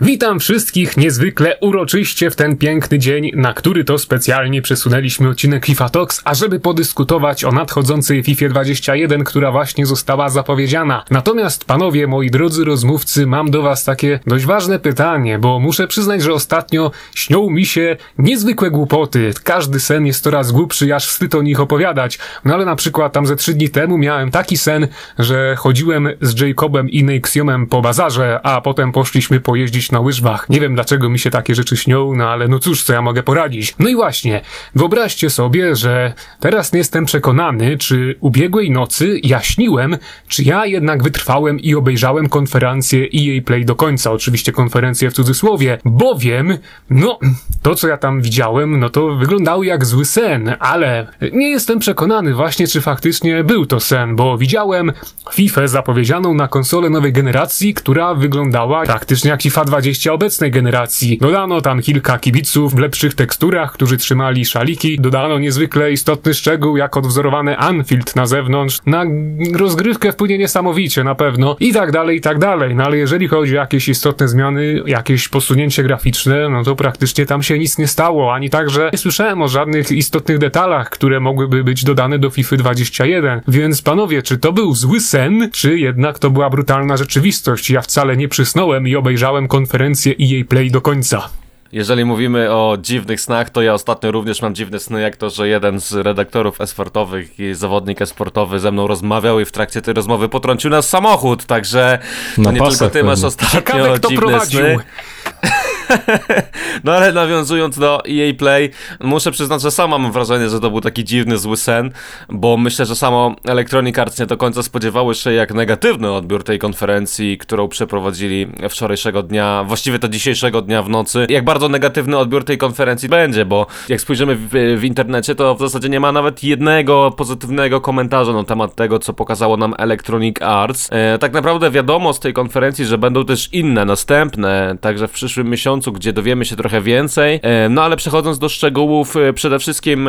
Witam wszystkich niezwykle uroczyście w ten piękny dzień, na który to specjalnie przesunęliśmy odcinek FIFA Talks, ażeby podyskutować o nadchodzącej FIFA 21, która właśnie została zapowiedziana. Natomiast panowie, moi drodzy rozmówcy, mam do was takie dość ważne pytanie, bo muszę przyznać, że ostatnio śnią mi się niezwykłe głupoty. Każdy sen jest coraz głupszy, aż wstyd o nich opowiadać. No ale na przykład tam ze trzy dni temu miałem taki sen, że chodziłem z Jacobem i Nexiomem po bazarze, a potem poszliśmy pojeździć na łyżwach. Nie wiem dlaczego mi się takie rzeczy śnią, no ale no cóż, co ja mogę poradzić. No i właśnie, wyobraźcie sobie, że teraz nie jestem przekonany, czy ubiegłej nocy ja śniłem, czy ja jednak wytrwałem i obejrzałem konferencję EA Play do końca. Oczywiście konferencję w cudzysłowie, bowiem, no, to co ja tam widziałem, no to wyglądało jak zły sen, ale nie jestem przekonany właśnie, czy faktycznie był to sen, bo widziałem FIFA zapowiedzianą na konsolę nowej generacji, która wyglądała praktycznie jak FIFA 20 20 obecnej generacji. Dodano tam kilka kibiców w lepszych teksturach, którzy trzymali szaliki. Dodano niezwykle istotny szczegół, jak odwzorowany Anfield na zewnątrz. Na rozgrywkę wpłynie niesamowicie, na pewno. I tak dalej, i tak dalej. No ale jeżeli chodzi o jakieś istotne zmiany, jakieś posunięcie graficzne, no to praktycznie tam się nic nie stało. Ani także nie słyszałem o żadnych istotnych detalach, które mogłyby być dodane do FIFA 21. Więc panowie, czy to był zły sen, czy jednak to była brutalna rzeczywistość? Ja wcale nie przysnąłem i obejrzałem konferencję konferencję EA Play do końca. Jeżeli mówimy o dziwnych snach, to ja ostatnio również mam dziwne sny, jak to, że jeden z redaktorów esportowych i zawodnik esportowy ze mną rozmawiał i w trakcie tej rozmowy potrącił nas samochód, także to nie tylko ty masz ostatnio Ciekawe, dziwne prowadził. sny. no ale nawiązując do EA Play, muszę przyznać, że sam mam wrażenie, że to był taki dziwny, zły sen, bo myślę, że samo Electronic Arts nie do końca spodziewały się, jak negatywny odbiór tej konferencji, którą przeprowadzili wczorajszego dnia, właściwie to dzisiejszego dnia w nocy, jak bardzo negatywny odbiór tej konferencji będzie, bo jak spojrzymy w, w internecie, to w zasadzie nie ma nawet jednego pozytywnego komentarza na temat tego, co pokazało nam Electronic Arts. E, tak naprawdę wiadomo z tej konferencji, że będą też inne, następne, także w przyszłym miesiącu, gdzie dowiemy się trochę więcej. E, no ale przechodząc do szczegółów, e, przede wszystkim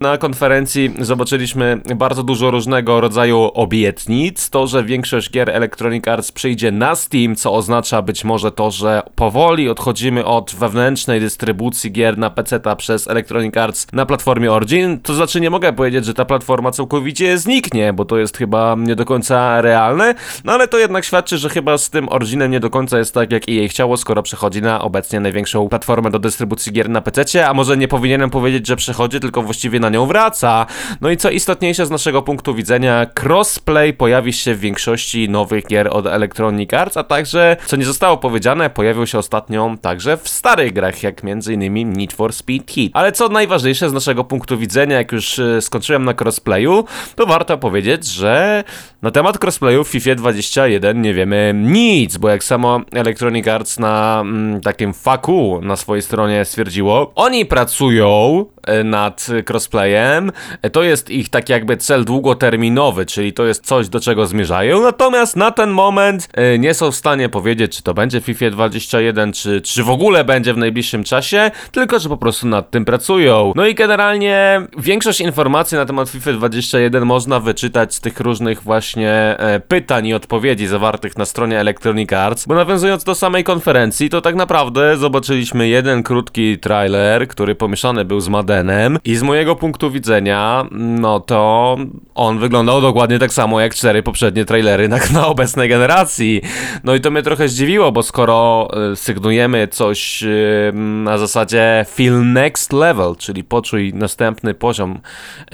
na konferencji zobaczyliśmy bardzo dużo różnego rodzaju obietnic. To, że większość gier Electronic Arts przyjdzie na Steam, co oznacza być może to, że powoli odchodzimy od wewnętrznej dystrybucji gier na PC przez Electronic Arts na platformie Origin. To znaczy nie mogę powiedzieć, że ta platforma całkowicie zniknie, bo to jest chyba nie do końca realne, no ale to jednak świadczy, że chyba z tym Originem nie do końca jest tak, jak jej chciało, skoro przechodzi na obecnie największą platformę do dystrybucji gier na PC, a może nie powinienem powiedzieć, że przechodzi, tylko właściwie na nią wraca. No i co istotniejsze z naszego punktu widzenia, crossplay pojawi się w większości nowych gier od Electronic Arts, a także, co nie zostało powiedziane, pojawił się ostatnio także w starych grach, jak m.in. Need for Speed Heat. Ale co najważniejsze z naszego punktu widzenia, jak już e, skończyłem na crossplayu, to warto powiedzieć, że na temat crossplayu w FIFA 21 nie wiemy nic, bo jak samo Electronic Arts na mm, takim faku na swojej stronie stwierdziło, oni pracują e, nad crossplayem, e, to jest ich tak jakby cel długoterminowy, czyli to jest coś, do czego zmierzają, natomiast na ten moment e, nie są w stanie powiedzieć, czy to będzie FIFA 21, czy, czy w ogóle będzie w najbliższym czasie, tylko że po prostu nad tym pracują. No i generalnie większość informacji na temat FIFA 21 można wyczytać z tych różnych właśnie pytań i odpowiedzi zawartych na stronie Electronic Arts, bo nawiązując do samej konferencji, to tak naprawdę zobaczyliśmy jeden krótki trailer, który pomieszany był z Madenem i z mojego punktu widzenia, no to on wyglądał dokładnie tak samo jak cztery poprzednie trailery na, na obecnej generacji. No i to mnie trochę zdziwiło, bo skoro y, sygnujemy coś y, na zasadzie feel next level, czyli poczuj następny poziom,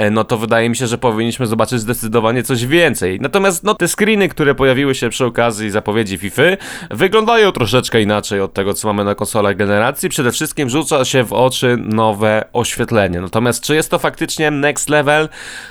y, no to wydaje mi się, że powinniśmy zobaczyć zdecydowanie coś więcej. Natomiast no te screeny, które pojawiły się przy okazji zapowiedzi FIFA wyglądają troszeczkę inaczej od tego, co mamy na konsolach generacji. Przede wszystkim rzuca się w oczy nowe oświetlenie. Natomiast czy jest to faktycznie next level?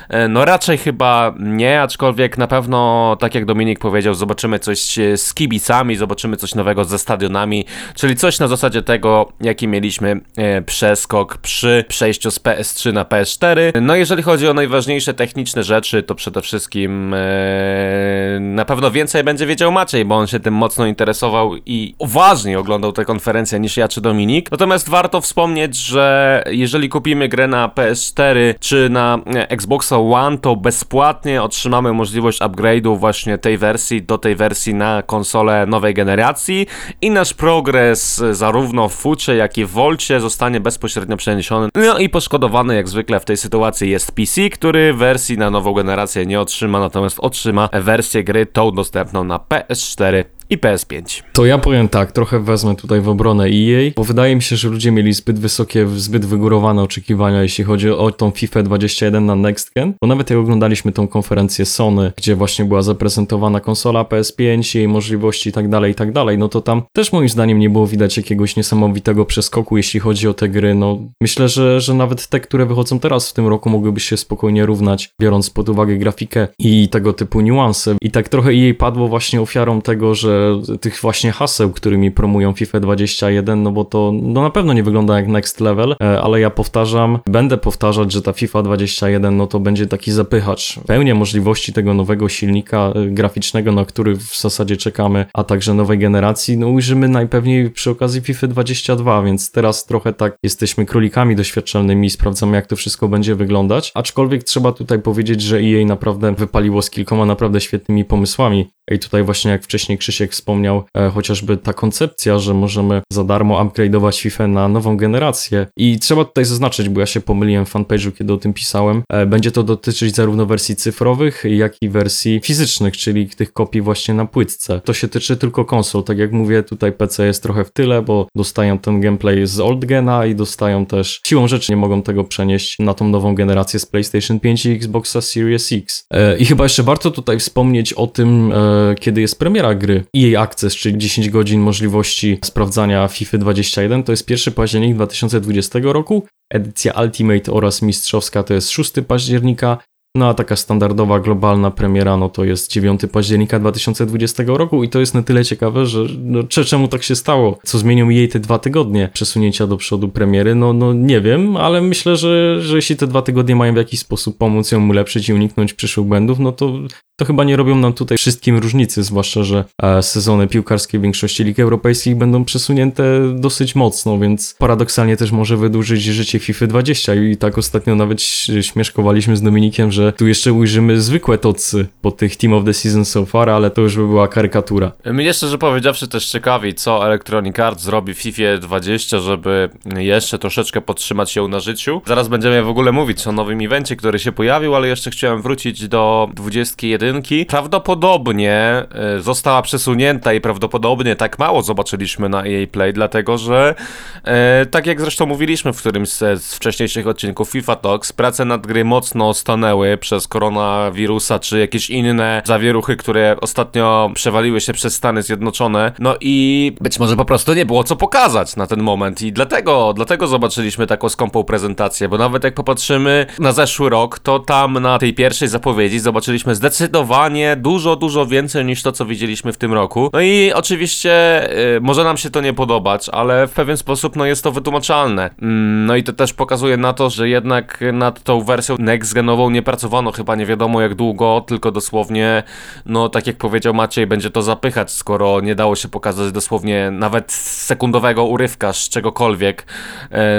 E, no raczej chyba nie, aczkolwiek na pewno, tak jak Dominik powiedział, zobaczymy coś z kibicami, zobaczymy coś nowego ze stadionami, czyli coś na zasadzie tego, jaki mieliśmy e, przeskok przy przejściu z PS3 na PS4. No jeżeli chodzi o najważniejsze techniczne rzeczy, to przede wszystkim e, na pewno więcej będzie wiedział Maciej, bo on się tym mocno interesował i uważnie oglądał tę konferencję niż ja czy Dominik. Natomiast warto wspomnieć, że jeżeli kupimy grę na PS4 czy na Xboxa One, to bezpłatnie otrzymamy możliwość upgrade'u właśnie tej wersji do tej wersji na konsolę nowej generacji i nasz progres zarówno w fucie, jak i w Volcie zostanie bezpośrednio przeniesiony. No i poszkodowany jak zwykle w tej sytuacji jest PC, który wersji na nową generację nie otrzyma, natomiast otrzyma wersję gry tą dostępną na PS4 i PS5. To ja powiem tak, trochę wezmę tutaj w obronę EA, bo wydaje mi się, że ludzie mieli zbyt wysokie, zbyt wygórowane oczekiwania, jeśli chodzi o tą FIFA 21 na Next Gen, bo nawet jak oglądaliśmy tą konferencję Sony, gdzie właśnie była zaprezentowana konsola PS5, jej możliwości i tak dalej, i tak dalej, no to tam też moim zdaniem nie było widać jakiegoś niesamowitego przeskoku, jeśli chodzi o te gry, no myślę, że, że nawet te, które wychodzą teraz w tym roku mogłyby się spokojnie równać, biorąc pod uwagę grafikę i tego typu niuanse. I tak trochę EA padło właśnie ofiarą tego, że tych właśnie haseł, którymi promują FIFA 21, no bo to no na pewno nie wygląda jak next level, e, ale ja powtarzam, będę powtarzać, że ta FIFA 21 no to będzie taki zapychacz. Pełnia możliwości tego nowego silnika e, graficznego, na który w zasadzie czekamy, a także nowej generacji, no ujrzymy najpewniej przy okazji FIFA 22, więc teraz trochę tak jesteśmy królikami doświadczalnymi i sprawdzamy jak to wszystko będzie wyglądać, aczkolwiek trzeba tutaj powiedzieć, że EA naprawdę wypaliło z kilkoma naprawdę świetnymi pomysłami. I tutaj właśnie jak wcześniej Krzysiek wspomniał, e, chociażby ta koncepcja, że możemy za darmo upgrade'ować FIFA na nową generację. I trzeba tutaj zaznaczyć, bo ja się pomyliłem w fanpage'u, kiedy o tym pisałem. E, będzie to dotyczyć zarówno wersji cyfrowych, jak i wersji fizycznych, czyli tych kopii właśnie na płytce. To się tyczy tylko konsol. Tak jak mówię, tutaj PC jest trochę w tyle, bo dostają ten gameplay z old gena i dostają też, siłą rzeczy nie mogą tego przenieść na tą nową generację z PlayStation 5 i Xboxa Series X. E, I chyba jeszcze warto tutaj wspomnieć o tym, kiedy jest premiera gry. EA Access, czyli 10 godzin możliwości sprawdzania FIFA 21, to jest 1 październik 2020 roku, edycja Ultimate oraz mistrzowska to jest 6 października, no a taka standardowa, globalna premiera, no to jest 9 października 2020 roku i to jest na tyle ciekawe, że no, czemu tak się stało? Co zmienią jej te dwa tygodnie przesunięcia do przodu premiery? No, no nie wiem, ale myślę, że, że jeśli te dwa tygodnie mają w jakiś sposób pomóc ją ulepszyć i uniknąć przyszłych błędów, no to to chyba nie robią nam tutaj wszystkim różnicy, zwłaszcza, że e, sezony piłkarskie w większości lig europejskich będą przesunięte dosyć mocno, więc paradoksalnie też może wydłużyć życie FIFA 20 i tak ostatnio nawet śmieszkowaliśmy z Dominikiem, że tu jeszcze ujrzymy zwykłe tocy po tych Team of the Season so far, ale to już by była karykatura. Mnie szczerze powiedziawszy też ciekawi, co Electronic Arts zrobi w FIFA 20, żeby jeszcze troszeczkę podtrzymać się na życiu. Zaraz będziemy w ogóle mówić o nowym evencie, który się pojawił, ale jeszcze chciałem wrócić do 21 jedynki prawdopodobnie e, została przesunięta i prawdopodobnie tak mało zobaczyliśmy na EA Play, dlatego że e, tak jak zresztą mówiliśmy w którymś z wcześniejszych odcinków FIFA Talks, prace nad gry mocno stanęły przez koronawirusa czy jakieś inne zawieruchy, które ostatnio przewaliły się przez Stany Zjednoczone. No i być może po prostu nie było co pokazać na ten moment i dlatego, dlatego zobaczyliśmy taką skąpą prezentację, bo nawet jak popatrzymy na zeszły rok, to tam na tej pierwszej zapowiedzi zobaczyliśmy zdecydowanie zdecydowanie dużo, dużo więcej niż to, co widzieliśmy w tym roku. No i oczywiście y, może nam się to nie podobać, ale w pewien sposób no jest to wytłumaczalne. Mm, no i to też pokazuje na to, że jednak nad tą wersją next-genową nie pracowano chyba nie wiadomo jak długo, tylko dosłownie, no tak jak powiedział Maciej, będzie to zapychać, skoro nie dało się pokazać dosłownie nawet sekundowego urywka z czegokolwiek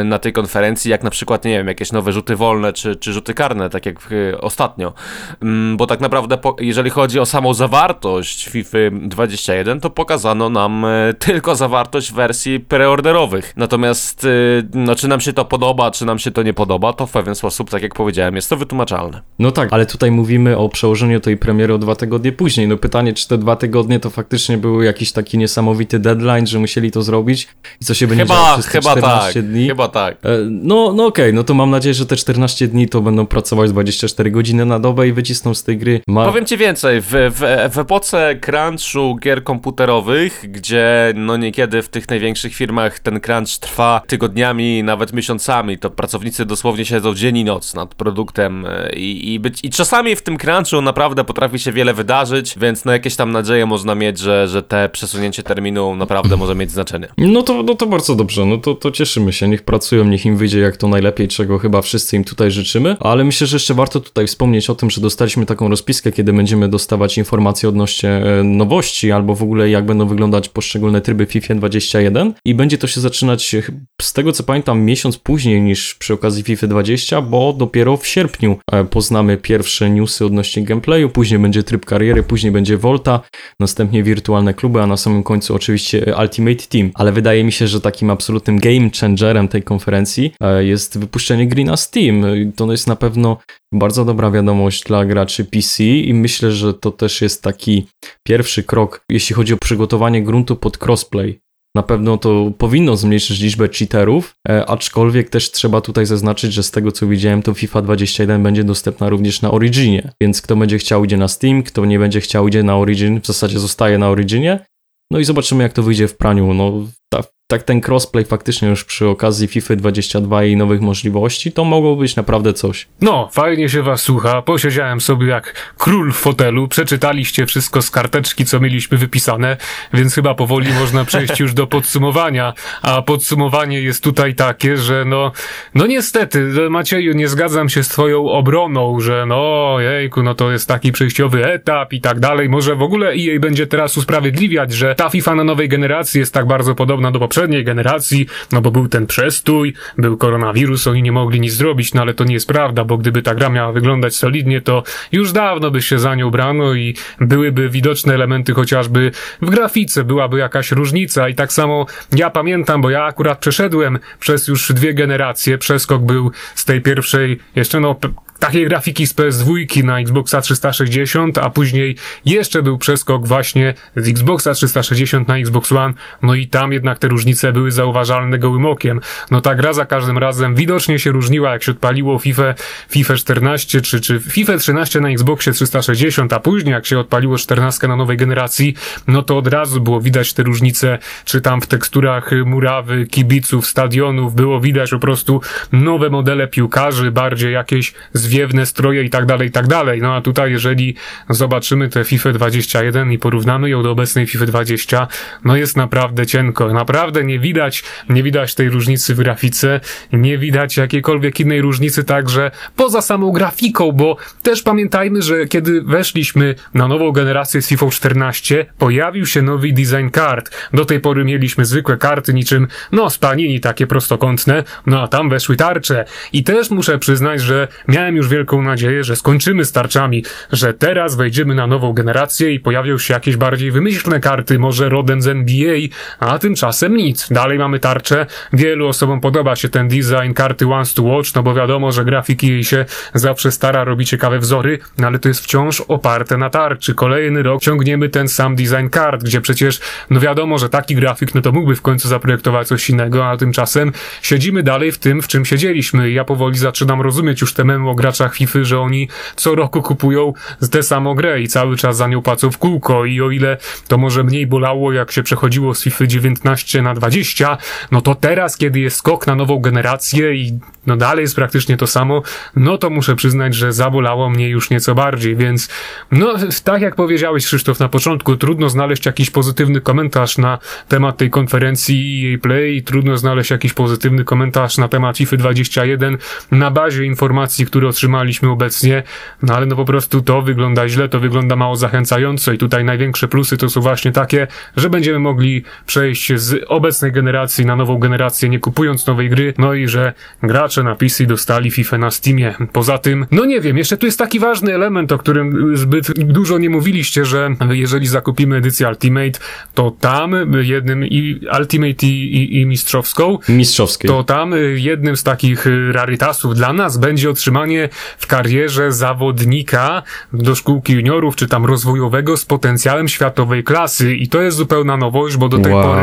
y, na tej konferencji, jak na przykład, nie wiem, jakieś nowe rzuty wolne czy, czy rzuty karne, tak jak y, ostatnio. Mm, bo tak naprawdę jeżeli chodzi o samą zawartość FIFA 21, to pokazano nam e, tylko zawartość wersji preorderowych. Natomiast, e, no, czy nam się to podoba, czy nam się to nie podoba, to w pewien sposób, tak jak powiedziałem, jest to wytłumaczalne. No tak, ale tutaj mówimy o przełożeniu tej premiery o dwa tygodnie później. No pytanie, czy te dwa tygodnie to faktycznie był jakiś taki niesamowity deadline, że musieli to zrobić i co się będzie chyba, działo przez chyba 14 tak, dni? Chyba tak. E, no, no okej, okay, no to mam nadzieję, że te 14 dni to będą pracować 24 godziny na dobę i wycisną z tej gry ma Powiem ci więcej, w, w, w epoce crunchu gier komputerowych, gdzie no niekiedy w tych największych firmach ten crunch trwa tygodniami, nawet miesiącami, to pracownicy dosłownie siedzą dzień i noc nad produktem e, i, i, być, i czasami w tym crunchu naprawdę potrafi się wiele wydarzyć, więc no jakieś tam nadzieje można mieć, że, że te przesunięcie terminu naprawdę może mieć znaczenie. No to, no to bardzo dobrze, no to, to cieszymy się, niech pracują, niech im wyjdzie jak to najlepiej, czego chyba wszyscy im tutaj życzymy, ale myślę, że jeszcze warto tutaj wspomnieć o tym, że dostaliśmy taką rozpiskę, kiedy kiedy będziemy dostawać informacje odnośnie e, nowości, albo w ogóle jak będą wyglądać poszczególne tryby FIFA 21 i będzie to się zaczynać z tego co pamiętam miesiąc później niż przy okazji FIFA 20, bo dopiero w sierpniu e, poznamy pierwsze newsy odnośnie gameplayu, później będzie tryb kariery, później będzie Volta, następnie wirtualne kluby, a na samym końcu oczywiście Ultimate Team, ale wydaje mi się, że takim absolutnym game changerem tej konferencji jest wypuszczenie gry na Steam. To jest na pewno bardzo dobra wiadomość dla graczy PC i myślę, że to też jest taki pierwszy krok, jeśli chodzi o przygotowanie gruntu pod crossplay. Na pewno to powinno zmniejszyć liczbę cheaterów, e, aczkolwiek też trzeba tutaj zaznaczyć, że z tego co widziałem, to FIFA 21 będzie dostępna również na Originie. Więc kto będzie chciał idzie na Steam, kto nie będzie chciał idzie na Origin, w zasadzie zostaje na Originie. No i zobaczymy jak to wyjdzie w praniu. No, ta tak ten crossplay faktycznie już przy okazji FIFA 22 i nowych możliwości, to mogło być naprawdę coś. No, fajnie się was słucha. Posiedziałem sobie jak król w fotelu, przeczytaliście wszystko z karteczki, co mieliśmy wypisane, więc chyba powoli można przejść już do podsumowania. A podsumowanie jest tutaj takie, że no, no niestety, Macieju, nie zgadzam się z twoją obroną, że no, jejku, no to jest taki przejściowy etap i tak dalej. Może w ogóle EA będzie teraz usprawiedliwiać, że ta FIFA na nowej generacji jest tak bardzo podobna do poprzedniej poprzedniej generacji, no bo był ten przestój, był koronawirus, oni nie mogli nic zrobić, no ale to nie jest prawda, bo gdyby ta gra miała wyglądać solidnie, to już dawno by się za nią brano i byłyby widoczne elementy chociażby w grafice, byłaby jakaś różnica. I tak samo ja pamiętam, bo ja akurat przeszedłem przez już dwie generacje, przeskok był z tej pierwszej, jeszcze no takiej grafiki z PS2 na Xboxa 360, a później jeszcze był przeskok właśnie z Xboxa 360 na Xbox One, no i tam jednak te różnice były zauważalne gołym okiem. No ta gra za każdym razem widocznie się różniła, jak się odpaliło FIFA, FIFA 14 czy, czy FIFA 13 na Xboxie 360, a później jak się odpaliło 14 na nowej generacji, no to od razu było widać te różnice, czy tam w teksturach murawy, kibiców, stadionów, było widać po prostu nowe modele piłkarzy, bardziej jakieś z zwiewne stroje i tak dalej, i tak dalej. No a tutaj, jeżeli zobaczymy tę FIFA 21 i porównamy ją do obecnej FIFA 20, no jest naprawdę cienko. Naprawdę nie widać, nie widać tej różnicy w grafice, nie widać jakiejkolwiek innej różnicy także poza samą grafiką, bo też pamiętajmy, że kiedy weszliśmy na nową generację z FIFA 14, pojawił się nowy design kart. Do tej pory mieliśmy zwykłe karty niczym, no, spanini takie prostokątne, no a tam weszły tarcze. I też muszę przyznać, że miałem już wielką nadzieję, że skończymy z tarczami, że teraz wejdziemy na nową generację i pojawią się jakieś bardziej wymyślne karty, może rodem z NBA, a tymczasem nic. Dalej mamy tarczę. Wielu osobom podoba się ten design karty Once to Watch, no bo wiadomo, że grafiki jej się zawsze stara, robi ciekawe wzory, no ale to jest wciąż oparte na tarczy. Kolejny rok ciągniemy ten sam design kart, gdzie przecież, no wiadomo, że taki grafik, no to mógłby w końcu zaprojektować coś innego, a tymczasem siedzimy dalej w tym, w czym siedzieliśmy. Ja powoli zaczynam rozumieć już te memo graczach FIFA, że oni co roku kupują tę samą grę i cały czas za nią płacą w kółko. I o ile to może mniej bolało, jak się przechodziło z FIFA 19 na 20, no to teraz, kiedy jest skok na nową generację i no dalej jest praktycznie to samo, no to muszę przyznać, że zabolało mnie już nieco bardziej, więc no tak jak powiedziałeś Krzysztof na początku, trudno znaleźć jakiś pozytywny komentarz na temat tej konferencji EA Play, trudno znaleźć jakiś pozytywny komentarz na temat FIFA 21 na bazie informacji, które otrzymaliśmy obecnie, no ale no po prostu to wygląda źle, to wygląda mało zachęcająco i tutaj największe plusy to są właśnie takie, że będziemy mogli przejść z obecnej generacji na nową generację, nie kupując nowej gry, no i że gracze na PC dostali FIFA na Steamie. Poza tym, no nie wiem, jeszcze tu jest taki ważny element, o którym zbyt dużo nie mówiliście, że jeżeli zakupimy edycję Ultimate, to tam jednym i Ultimate i, i, i mistrzowską, mistrzowskiej, to tam jednym z takich rarytasów dla nas będzie otrzymanie w karierze zawodnika do szkółki juniorów, czy tam rozwojowego z potencjałem światowej klasy. I to jest zupełna nowość, bo do tej wow. pory,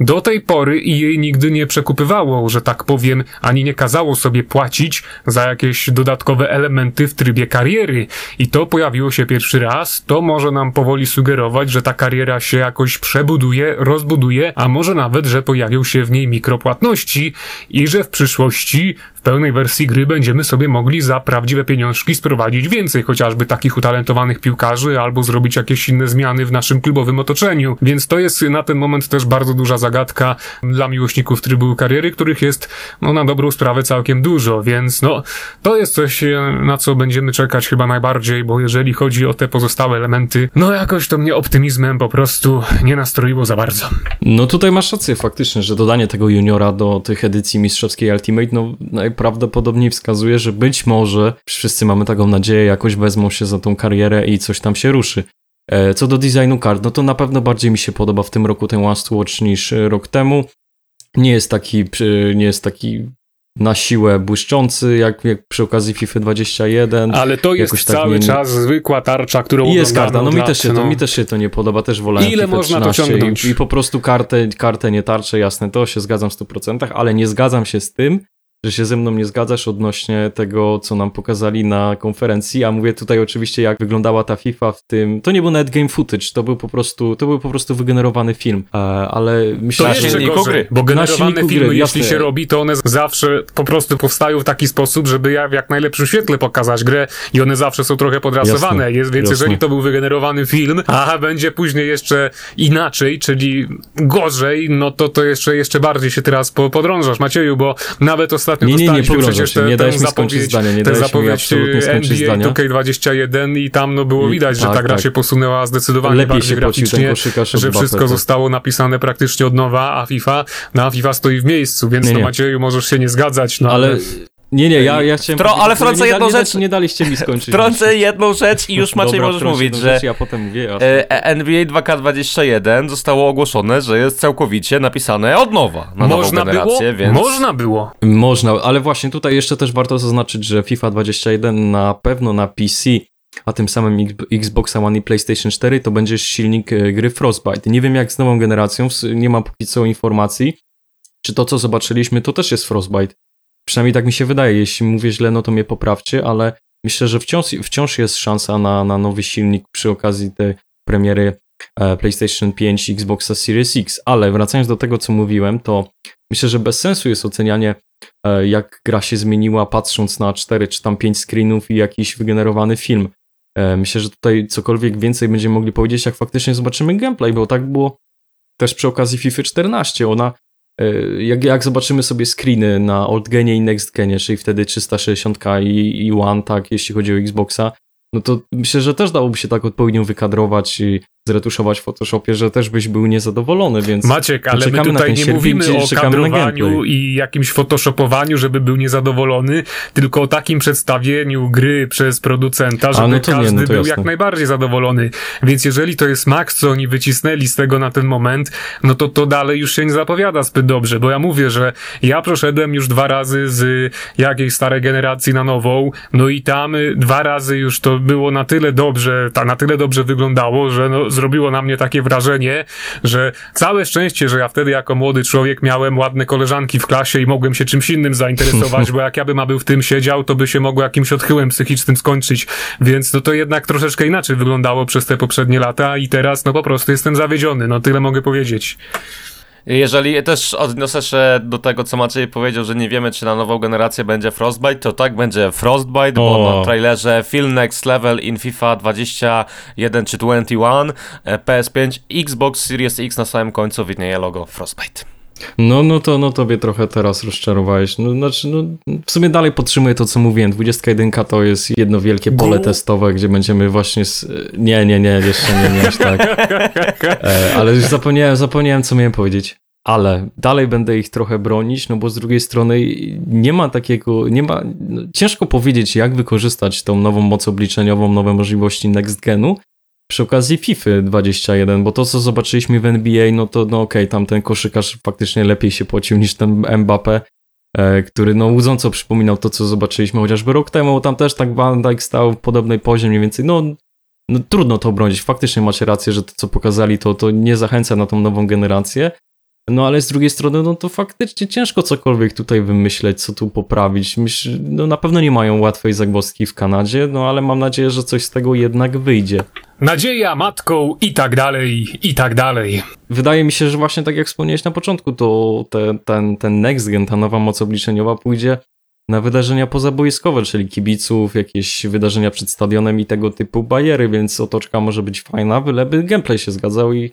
do tej pory i jej nigdy nie przekupywało, że tak powiem, ani nie kazało sobie płacić za jakieś dodatkowe elementy w trybie kariery. I to pojawiło się pierwszy raz. To może nam powoli sugerować, że ta kariera się jakoś przebuduje, rozbuduje, a może nawet, że pojawią się w niej mikropłatności i że w przyszłości pełnej wersji gry będziemy sobie mogli za prawdziwe pieniążki sprowadzić więcej chociażby takich utalentowanych piłkarzy albo zrobić jakieś inne zmiany w naszym klubowym otoczeniu. Więc to jest na ten moment też bardzo duża zagadka dla miłośników trybu kariery, których jest no, na dobrą sprawę całkiem dużo, więc no to jest coś, na co będziemy czekać chyba najbardziej, bo jeżeli chodzi o te pozostałe elementy, no jakoś to mnie optymizmem po prostu nie nastroiło za bardzo. No tutaj masz rację faktycznie, że dodanie tego juniora do tych edycji mistrzowskiej Ultimate, no najprawdopodobniej wskazuje, że być może, wszyscy mamy taką nadzieję, jakoś wezmą się za tą karierę i coś tam się ruszy. E, co do designu kart, no to na pewno bardziej mi się podoba w tym roku ten Last Watch niż rok temu. Nie jest taki, nie jest taki na siłę błyszczący, jak, jak przy okazji FIFA 21. Ale to jest tak cały nie... czas zwykła tarcza, którą I jest karta, no mi też, się no. to, mi też się to nie podoba, też wolałem Ile FIFA można to ciągnąć? I, I, po prostu kartę, kartę nie tarczę, jasne, to się zgadzam w 100%, ale nie zgadzam się z tym, że się ze mną nie zgadzasz odnośnie tego, co nam pokazali na konferencji, a mówię tutaj oczywiście, jak wyglądała ta FIFA w tym, to nie był nawet game footage, to był po prostu, to był po prostu wygenerowany film, e, ale myślę, to że... To gry, bo generowane filmy, gry, jeśli się robi, to one zawsze po prostu powstają w taki sposób, żeby ja w jak najlepszym świetle pokazać grę i one zawsze są trochę podrasowane, jasne, jest, więc jasne. jeżeli to był wygenerowany film, a będzie później jeszcze inaczej, czyli gorzej, no to to jeszcze, jeszcze bardziej się teraz podrążasz, Macieju, bo nawet ostatnio ostatnio nie, nie, nie przecież te, nie mi skończyć zdania, nie absolutnie skończyć NBA zdania. 2K21 i tam no było widać, że tak, ta gra tak. się posunęła zdecydowanie Lepiej bardziej graficznie, że wszystko zostało napisane praktycznie od nowa, a FIFA, no a FIFA stoi w miejscu, więc nie, no Macieju możesz się nie zgadzać, no ale... ale... Nie, nie, ja, ja chciałem... Tro, ale wtrącę jedną nie, rzecz. Nie, daliście mi skończyć. Wtrącę jedną rzecz i już Maciej Dobra, możesz mówić, że rzecz, ja potem mówię, e, NBA 2K21 zostało ogłoszone, że jest całkowicie napisane od nowa na Można nową generację, było? więc... Można było. Można, ale właśnie tutaj jeszcze też warto zaznaczyć, że FIFA 21 na pewno na PC a tym samym Xbox One i PlayStation 4 to będzie silnik e, gry Frostbite. Nie wiem jak z nową generacją, nie mam póki co informacji, czy to co zobaczyliśmy to też jest Frostbite. Przynajmniej tak mi się wydaje. Jeśli mówię źle, no to mnie poprawcie, ale myślę, że wciąż, wciąż jest szansa na, na nowy silnik przy okazji tej premiery e, PlayStation 5 i Xboxa Series X. Ale wracając do tego, co mówiłem, to myślę, że bez sensu jest ocenianie, e, jak gra się zmieniła, patrząc na 4 czy tam 5 screenów i jakiś wygenerowany film. E, myślę, że tutaj cokolwiek więcej będziemy mogli powiedzieć, jak faktycznie zobaczymy gameplay, bo tak było też przy okazji FIFA 14. Ona jak, jak zobaczymy sobie screeny na old genie i next genie, czyli wtedy 360 i, i One, tak, jeśli chodzi o Xboxa, no to myślę, że też dałoby się tak odpowiednio wykadrować i zretuszować w Photoshopie, że też byś był niezadowolony, więc Maciek, ale my tutaj nie mówimy o kadrowaniu i jakimś photoshopowaniu, żeby był niezadowolony, tylko o takim przedstawieniu gry przez producenta, żeby no każdy nie, no był jasne. jak najbardziej zadowolony. Więc jeżeli to jest max, co oni wycisnęli z tego na ten moment, no to to dalej już się nie zapowiada zbyt dobrze, bo ja mówię, że ja przeszedłem już dwa razy z jakiejś starej generacji na nową, no i tam dwa razy już to było na tyle dobrze, ta, na tyle dobrze wyglądało, że no, zrobiło na mnie takie wrażenie, że całe szczęście, że ja wtedy jako młody człowiek miałem ładne koleżanki w klasie i mogłem się czymś innym zainteresować, bo jak ja bym był w tym siedział, to by się mogło jakimś odchyłem psychicznym skończyć. Więc no to jednak troszeczkę inaczej wyglądało przez te poprzednie lata i teraz no po prostu jestem zawiedziony. No tyle mogę powiedzieć. Jeżeli też odniosę się do tego, co Maciej powiedział, że nie wiemy, czy na nową generację będzie Frostbite, to tak, będzie Frostbite, bo na trailerze Film Next Level in FIFA 21 czy 21, PS5, Xbox Series X na samym końcu widnieje logo Frostbite. No, no to no tobie trochę teraz rozczarowałeś. No, znaczy, no, w sumie dalej podtrzymuję to, co mówiłem. 21 to jest jedno wielkie pole testowe, gdzie będziemy właśnie. Z... Nie, nie, nie, jeszcze nie, nie aż tak. E, ale już zapomniałem, zapomniałem, co miałem powiedzieć. Ale dalej będę ich trochę bronić, no bo z drugiej strony nie ma takiego, nie ma, no, ciężko powiedzieć, jak wykorzystać tą nową moc obliczeniową, nowe możliwości next genu, przy okazji FIFA 21, bo to co zobaczyliśmy w NBA, no to no okej, okay, tam ten koszykarz faktycznie lepiej się płacił niż ten Mbappé, e, który no łudząco przypominał to co zobaczyliśmy chociażby rok temu, tam też tak Van Dijk stał w podobnej poziomie mniej więcej, no, no trudno to obronić, faktycznie macie rację, że to co pokazali to, to nie zachęca na tą nową generację, no ale z drugiej strony, no to faktycznie ciężko cokolwiek tutaj wymyśleć, co tu poprawić. Myślę, no na pewno nie mają łatwej zagwozdki w Kanadzie, no ale mam nadzieję, że coś z tego jednak wyjdzie. Nadzieja matką i tak dalej, i tak dalej. Wydaje mi się, że właśnie tak jak wspomniałeś na początku, to te, ten, ten next gen, ta nowa moc obliczeniowa pójdzie na wydarzenia pozaboiskowe, czyli kibiców, jakieś wydarzenia przed stadionem i tego typu bariery, więc otoczka może być fajna, byleby gameplay się zgadzał i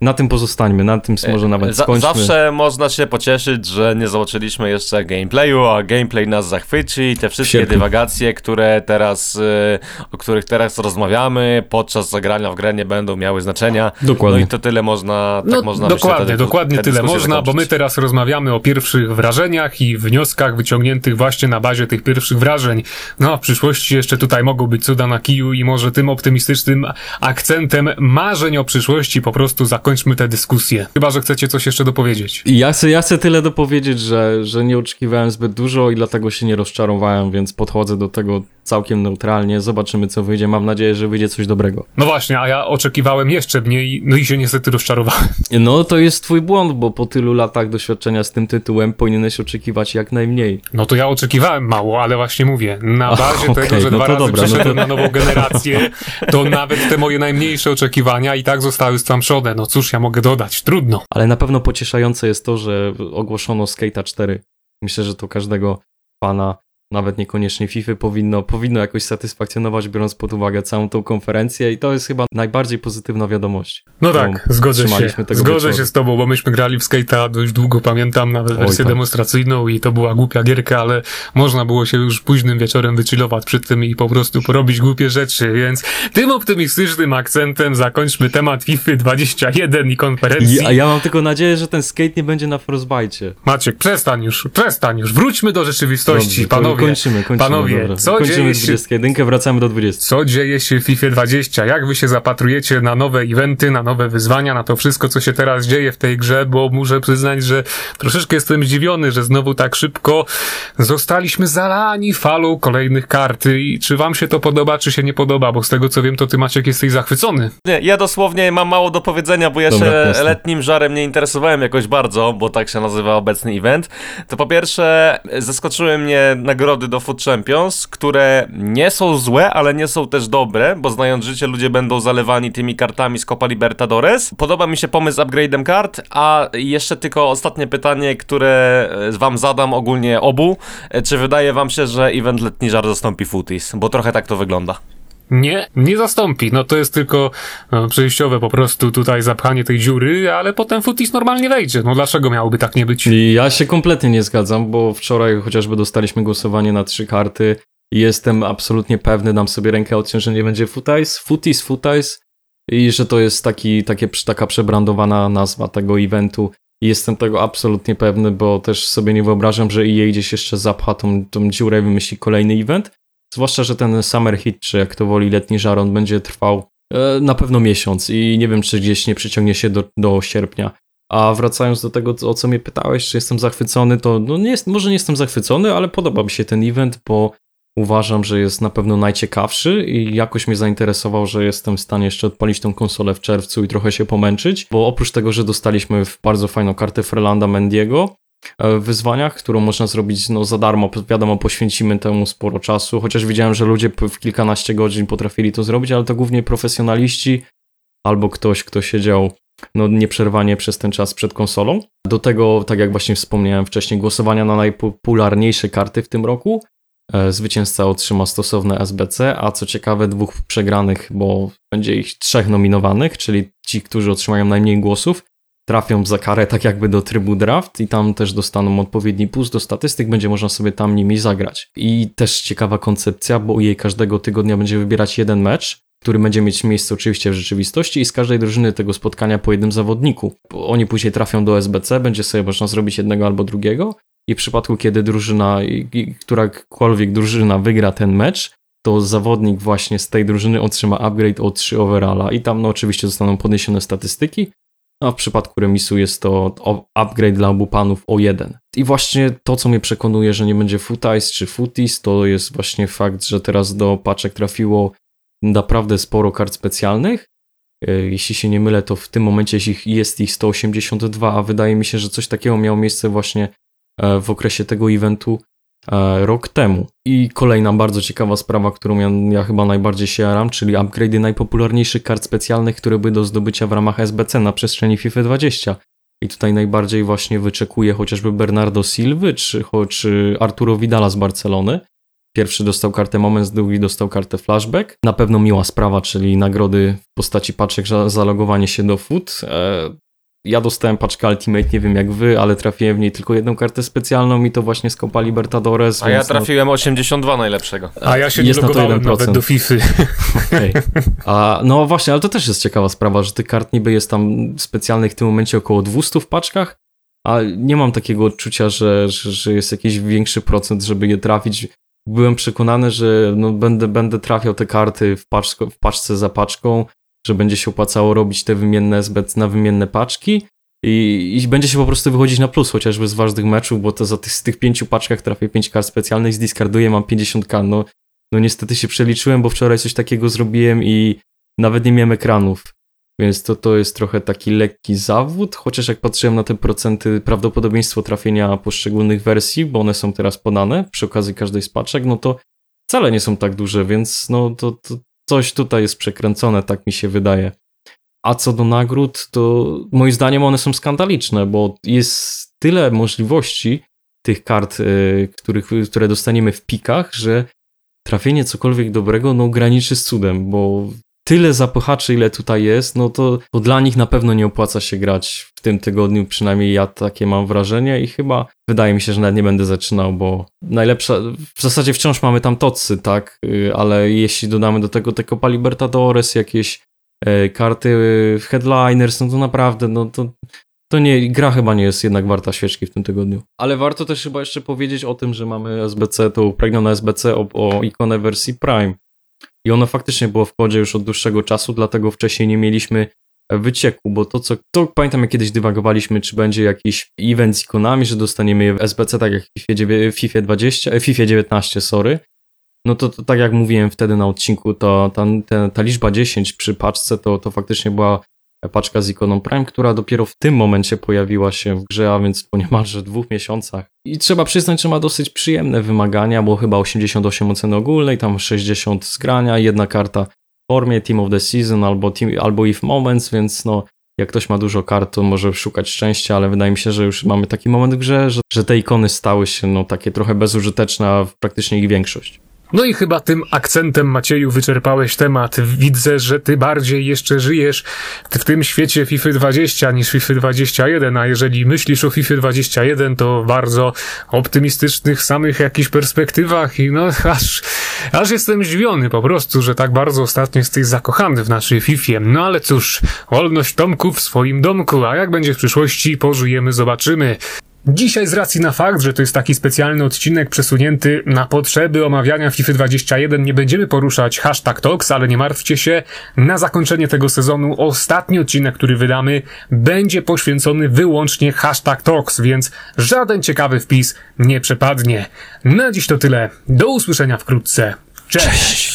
na tym pozostańmy, na tym może nawet Za- skończmy. Zawsze można się pocieszyć, że nie zobaczyliśmy jeszcze gameplayu, a gameplay nas zachwyci i te wszystkie dywagacje, które teraz, y, o których teraz rozmawiamy, podczas zagrania w grę nie będą miały znaczenia. Dokładnie. No i to tyle można, tak No, można myślę, dokładnie, tę- dokładnie tę tyle można, bo my zakończyć. teraz rozmawiamy o pierwszych wrażeniach i wnioskach wyciągniętych właśnie na bazie tych pierwszych wrażeń. No, w przyszłości jeszcze tutaj mogą być cuda na kiju i może tym optymistycznym akcentem marzeń o przyszłości po prostu zakończmy tę dyskusję. Chyba, że chcecie coś jeszcze dopowiedzieć. Ja chcę, ja chcę tyle dopowiedzieć, że, że nie oczekiwałem zbyt dużo i dlatego się nie rozczarowałem, więc podchodzę do tego całkiem neutralnie. Zobaczymy, co wyjdzie. Mam nadzieję, że wyjdzie coś dobrego. No właśnie, a ja oczekiwałem jeszcze mniej, no i się niestety rozczarowałem. No to jest twój błąd, bo po tylu latach doświadczenia z tym tytułem powinieneś oczekiwać jak najmniej. No to ja oczekiwałem mało, ale właśnie mówię, na bazie okej, tego, że no dwa razy dobra, no przeszedłem to- na nową generację, to nawet te moje najmniejsze oczekiwania i tak zostały stłamszone. No cóż ja mogę dodać, trudno. Ale na pewno pocieszające jest to, że ogłoszono Skate'a 4. Myślę, że to każdego fana, nawet niekoniecznie FIFA, powinno, powinno jakoś satysfakcjonować, biorąc pod uwagę całą tą konferencję i to jest chyba najbardziej pozytywna wiadomość. No tak, zgodzę się. Zgodzę wieczoru. się z tobą, bo myśmy grali w Skate'a dość długo, pamiętam, nawet Oj, wersję tak. demonstracyjną i to była głupia gierka, ale można było się już późnym wieczorem wychillować przy tym i po prostu porobić głupie rzeczy, więc tym optymistycznym akcentem zakończmy temat FIFA 21 i konferencji. I, a ja mam tylko nadzieję, że ten skate nie będzie na Frostbite. Maciek, przestań już, przestań już, wróćmy do rzeczywistości, Dobrze, to panowie. Kończymy, kończymy. Panowie, dobra. co kończymy dzieje się- 21, wracamy do 20. Co dzieje się w FIFA 20? Jak wy się zapatrujecie na nowe eventy, na nowe wyzwania, na to wszystko, co się teraz dzieje w tej grze, bo muszę przyznać, że troszeczkę jestem zdziwiony, że znowu tak szybko zostaliśmy zalani falą kolejnych kart. I czy wam się to podoba, czy się nie podoba? Bo z tego co wiem, to ty Maciek jesteś zachwycony. Nie, ja dosłownie mam mało do powiedzenia, bo ja Dobra, się jasne. letnim żarem nie interesowałem jakoś bardzo, bo tak się nazywa obecny event. To po pierwsze, zaskoczyły mnie nagrody do Food Champions, które nie są złe, ale nie są też dobre, bo znając życie, ludzie będą zalewani tymi kartami z Copa Libertadores. Podoba mi się pomysł z upgrade'em kart, a jeszcze tylko ostatnie pytanie, które e, wam zadam ogólnie obu. E, Czy wydaje wam się, że event letni żar zastąpi Footies? Bo trochę tak to wygląda. Nie, nie zastąpi. No to jest tylko no, przejściowe po prostu tutaj zapchanie tej dziury, ale potem Futis normalnie wejdzie. No dlaczego miałoby tak nie być? Ja się kompletnie nie zgadzam, bo wczoraj chociażby dostaliśmy głosowanie na trzy karty i jestem absolutnie pewny, dam sobie rękę odciąć, że nie będzie Footies, Footies, Footies i że to jest taki, takie, taka przebrandowana nazwa tego eventu. I jestem tego absolutnie pewny, bo też sobie nie wyobrażam, że EA gdzieś jeszcze zapcha tą, tą dziurę i wymyśli kolejny event. Zwłaszcza, że ten Summer Hit, czy jak to woli letni żaron, będzie trwał e, na pewno miesiąc i nie wiem, czy gdzieś nie przyciągnie się do, do sierpnia. A wracając do tego, o co mnie pytałeś, czy jestem zachwycony, to no nie jest, może nie jestem zachwycony, ale podoba mi się ten event, bo uważam, że jest na pewno najciekawszy i jakoś mnie zainteresował, że jestem w stanie jeszcze odpalić tą konsolę w czerwcu i trochę się pomęczyć, bo oprócz tego, że dostaliśmy bardzo fajną kartę Frelanda Mendiego, wyzwaniach, którą można zrobić no, za darmo. Wiadomo, poświęcimy temu sporo czasu, chociaż widziałem, że ludzie w kilkanaście godzin potrafili to zrobić, ale to głównie profesjonaliści albo ktoś, kto siedział no, nieprzerwanie przez ten czas przed konsolą. Do tego, tak jak właśnie wspomniałem wcześniej, głosowania na najpopularniejsze karty w tym roku. E, Zwycięzca otrzyma stosowne SBC, a co ciekawe, dwóch przegranych, bo będzie ich trzech nominowanych, czyli ci, którzy otrzymają najmniej głosów, trafią za karę tak jakby do trybu draft i tam też dostaną odpowiedni puls do statystyk, będzie można sobie tam nimi zagrać. I też ciekawa koncepcja, bo jej każdego tygodnia będzie wybierać jeden mecz, który będzie mieć miejsce oczywiście w rzeczywistości i z każdej drużyny tego spotkania po jednym zawodniku. Oni później trafią do SBC, będzie sobie można zrobić jednego albo drugiego i w przypadku, kiedy drużyna, którakolwiek drużyna wygra ten mecz, to zawodnik właśnie z tej drużyny otrzyma upgrade o 3 overalla i tam no oczywiście zostaną podniesione statystyki, a w przypadku remisu jest to upgrade dla obu panów o 1. I właśnie to, co mnie przekonuje, że nie będzie footies czy footies, to jest właśnie fakt, że teraz do paczek trafiło naprawdę sporo kart specjalnych. E, Jeśli się nie mylę, to w tym momencie jest ich 182, a wydaje mi się, że coś takiego miało miejsce właśnie e, w okresie tego eventu rok temu. I kolejna bardzo ciekawa sprawa, którą ja, ja chyba najbardziej się jaram, czyli upgrade'y najpopularniejszych kart specjalnych, które były do zdobycia w ramach SBC na przestrzeni FIFA 20. I tutaj najbardziej właśnie wyczekuję chociażby Bernardo Silva czy, czy Arturo Vidala z Barcelony. Pierwszy dostał kartę Moments, drugi dostał kartę Flashback. Na pewno miła sprawa, czyli nagrody w postaci paczek za zalogowanie się do foot. Ja dostałem paczkę Ultimate, nie wiem jak wy, ale trafiłem w niej tylko jedną kartę specjalną i to właśnie z Copa Libertadores. A ja no- trafiłem no... 82 najlepszego. A ja się jest nie logowałem nawet do FIFA. Okay. A, no właśnie, ale to też jest ciekawa sprawa, że tych kart niby jest tam specjalnych w tym momencie około 200 w paczkach, a nie mam takiego odczucia, że, że, że jest jakiś większy procent, żeby je trafić. Byłem przekonany, że no będę, będę trafiał te karty w, paczko, w paczce za paczką, że będzie się opłacało robić te wymienne SBC na wymienne paczki i, i, będzie się po prostu wychodzić na plus, chociażby z ważnych meczów, bo to za tych, z tych pięciu paczkach trafię pięć kart specjalnych, zdiskarduję, mam 50 k. No, no niestety się przeliczyłem, bo wczoraj coś takiego zrobiłem i nawet nie miałem ekranów. Więc to, to jest trochę taki lekki zawód, chociaż jak patrzyłem na te procenty, prawdopodobieństwo trafienia poszczególnych wersji, bo one są teraz podane przy okazji każdej z paczek, no to wcale nie są tak duże, więc no to, to coś tutaj jest przekręcone, tak mi się wydaje. A co do nagród, to moim zdaniem one są skandaliczne, bo jest tyle możliwości tych kart, y, których, które dostaniemy w pikach, że trafienie cokolwiek dobrego no graniczy z cudem, bo tyle zapychaczy, ile tutaj jest, no to, to dla nich na pewno nie opłaca się grać w tym tygodniu, przynajmniej ja takie mam wrażenie i chyba wydaje mi się, że nawet nie będę zaczynał, bo najlepsza, w zasadzie wciąż mamy tam tocy, tak, y, ale jeśli dodamy do tego te Copa Libertadores, jakieś e, karty y, headliners, no to naprawdę, no to to nie, gra chyba nie jest jednak warta świeczki w tym tygodniu. Ale warto też chyba jeszcze powiedzieć o tym, że mamy SBC, tą uprawnione SBC o, o ikonę wersji Prime. I ono faktycznie było w kodzie już od dłuższego czasu, dlatego wcześniej nie mieliśmy wycieku, bo to co, to pamiętam jak kiedyś dywagowaliśmy, czy będzie jakiś event z ikonami, że dostaniemy je w SBC, tak jak w FIFA 20, w FIFA 19, sorry. No to, to tak jak mówiłem wtedy na odcinku, to ta, ta, ta liczba 10 przy paczce to, to faktycznie była paczka z ikoną Prime, która dopiero w tym momencie pojawiła się w grze, a więc po niemalże dwóch miesiącach. I trzeba przyznać, że ma dosyć przyjemne wymagania, bo chyba 88 oceny ogólnej, tam 60 zgrania, jedna karta w formie Team of the Season albo, team, albo If Moments, więc no jak ktoś ma dużo kart, to może szukać szczęścia, ale wydaje mi się, że już mamy taki moment w grze, że, że te ikony stały się no takie trochę bezużyteczne, a praktycznie ich większość. No i chyba tym akcentem, Macieju, wyczerpałeś temat. Widzę, że ty bardziej jeszcze żyjesz w tym świecie FIFA 20 niż FIFA 21, a jeżeli myślisz o FIFA 21, to bardzo optymistycznych samych jakichś perspektywach i no aż, aż jestem zdziwiony po prostu, że tak bardzo ostatnio jesteś zakochany w naszej FIFA. No ale cóż, wolność Tomku w swoim domku, a jak będzie w przyszłości, pożyjemy, zobaczymy. Dzisiaj z racji na fakt, że to jest taki specjalny odcinek przesunięty na potrzeby omawiania FIFA 21 nie będziemy poruszać hashtag Talks, ale nie martwcie się, na zakończenie tego sezonu ostatni odcinek, który wydamy, będzie poświęcony wyłącznie hashtag Talks, więc żaden ciekawy wpis nie przepadnie. Na dziś to tyle. Do usłyszenia wkrótce. Cześć! Cześć.